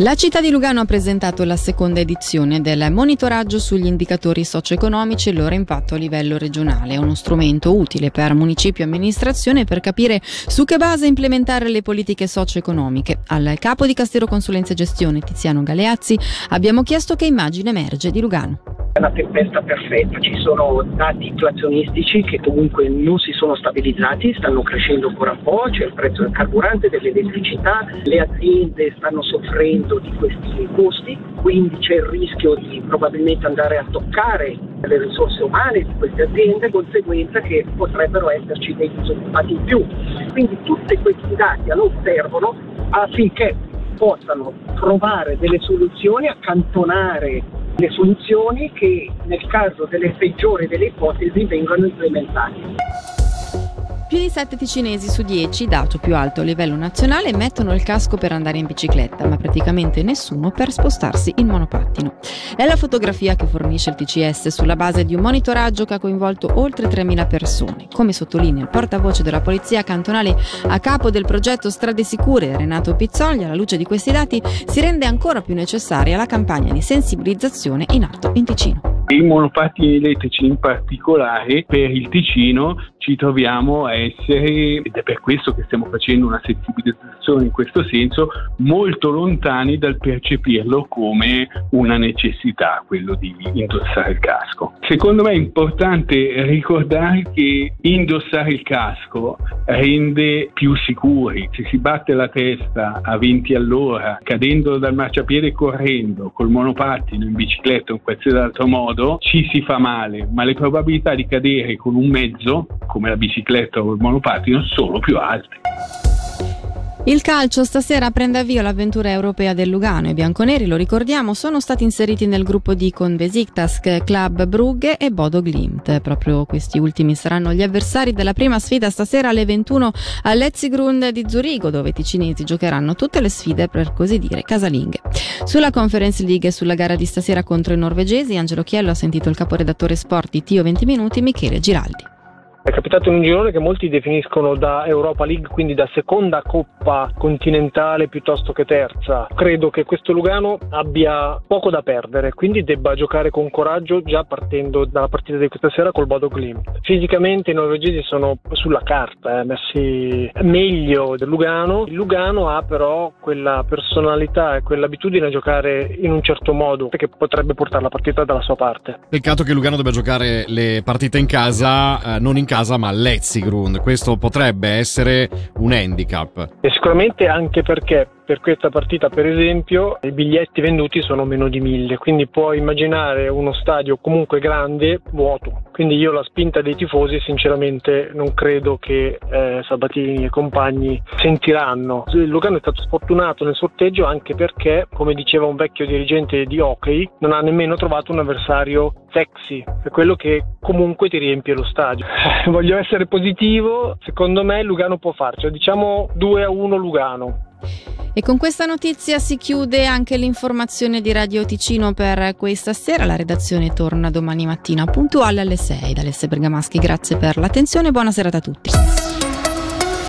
La città di Lugano ha presentato la seconda edizione del monitoraggio sugli indicatori socio-economici e il loro impatto a livello regionale, uno strumento utile per municipio e amministrazione per capire su che base implementare le politiche socio-economiche. Al capo di Castero Consulenza e Gestione Tiziano Galeazzi abbiamo chiesto che immagine emerge di Lugano. È una tempesta perfetta, ci sono dati inflazionistici che comunque non si sono stabilizzati, stanno crescendo ancora un po', c'è il prezzo del carburante, dell'elettricità, le aziende stanno soffrendo di questi costi, quindi c'è il rischio di probabilmente andare a toccare le risorse umane di queste aziende, conseguenza che potrebbero esserci dei disoccupati in più. Quindi tutti questi dati a noi servono affinché possano trovare delle soluzioni, accantonare le soluzioni che nel caso delle peggiori delle ipotesi vengano implementate. Più di 7 ticinesi su 10, dato più alto a livello nazionale, mettono il casco per andare in bicicletta, ma praticamente nessuno per spostarsi in monopattino. È la fotografia che fornisce il TCS sulla base di un monitoraggio che ha coinvolto oltre 3.000 persone. Come sottolinea il portavoce della Polizia Cantonale a capo del progetto Strade Sicure, Renato Pizzogli, alla luce di questi dati si rende ancora più necessaria la campagna di sensibilizzazione in atto in Ticino. I monopattini elettrici in particolare per il Ticino ci troviamo a essere, ed è per questo che stiamo facendo una sensibilizzazione in questo senso, molto lontani dal percepirlo come una necessità, quello di indossare il casco. Secondo me è importante ricordare che indossare il casco rende più sicuri. Se si batte la testa a 20 all'ora, cadendo dal marciapiede correndo, col monopattino, in bicicletta o in qualsiasi altro modo, ci si fa male, ma le probabilità di cadere con un mezzo, come la bicicletta o il monopattino, sono più alte. Il calcio stasera prende avvio l'avventura europea del Lugano. I bianconeri, lo ricordiamo, sono stati inseriti nel gruppo di con Besiktas, Club Brugge e Bodo Glimt. Proprio questi ultimi saranno gli avversari della prima sfida stasera alle 21 all'Etzigrund di Zurigo, dove i ticinesi giocheranno tutte le sfide per così dire casalinghe. Sulla Conference League e sulla gara di stasera contro i norvegesi, Angelo Chiello ha sentito il caporedattore sport di Tio 20 Minuti, Michele Giraldi. È capitato in un girone che molti definiscono da Europa League, quindi da seconda coppa continentale piuttosto che terza. Credo che questo Lugano abbia poco da perdere, quindi debba giocare con coraggio già partendo dalla partita di questa sera col Bodo Glimt. Fisicamente i norvegesi sono sulla carta, eh, messi meglio del Lugano. Il Lugano ha però quella personalità e quell'abitudine a giocare in un certo modo che potrebbe portare la partita dalla sua parte. Peccato che Lugano debba giocare le partite in casa, eh, non in casa casa ma Letzigrund. Questo potrebbe essere un handicap. E sicuramente anche perché per questa partita, per esempio, i biglietti venduti sono meno di mille, quindi puoi immaginare uno stadio comunque grande vuoto. Quindi io la spinta dei tifosi sinceramente non credo che eh, Sabatini e compagni sentiranno. Il Lugano è stato sfortunato nel sorteggio anche perché, come diceva un vecchio dirigente di hockey, non ha nemmeno trovato un avversario sexy, è quello che comunque ti riempie lo stadio. Voglio essere positivo, secondo me Lugano può farcela, diciamo 2 a 1 Lugano. E con questa notizia si chiude anche l'informazione di Radio Ticino per questa sera. La redazione torna domani mattina puntuale alle 6 da Alessia Bergamaschi. Grazie per l'attenzione e buona serata a tutti.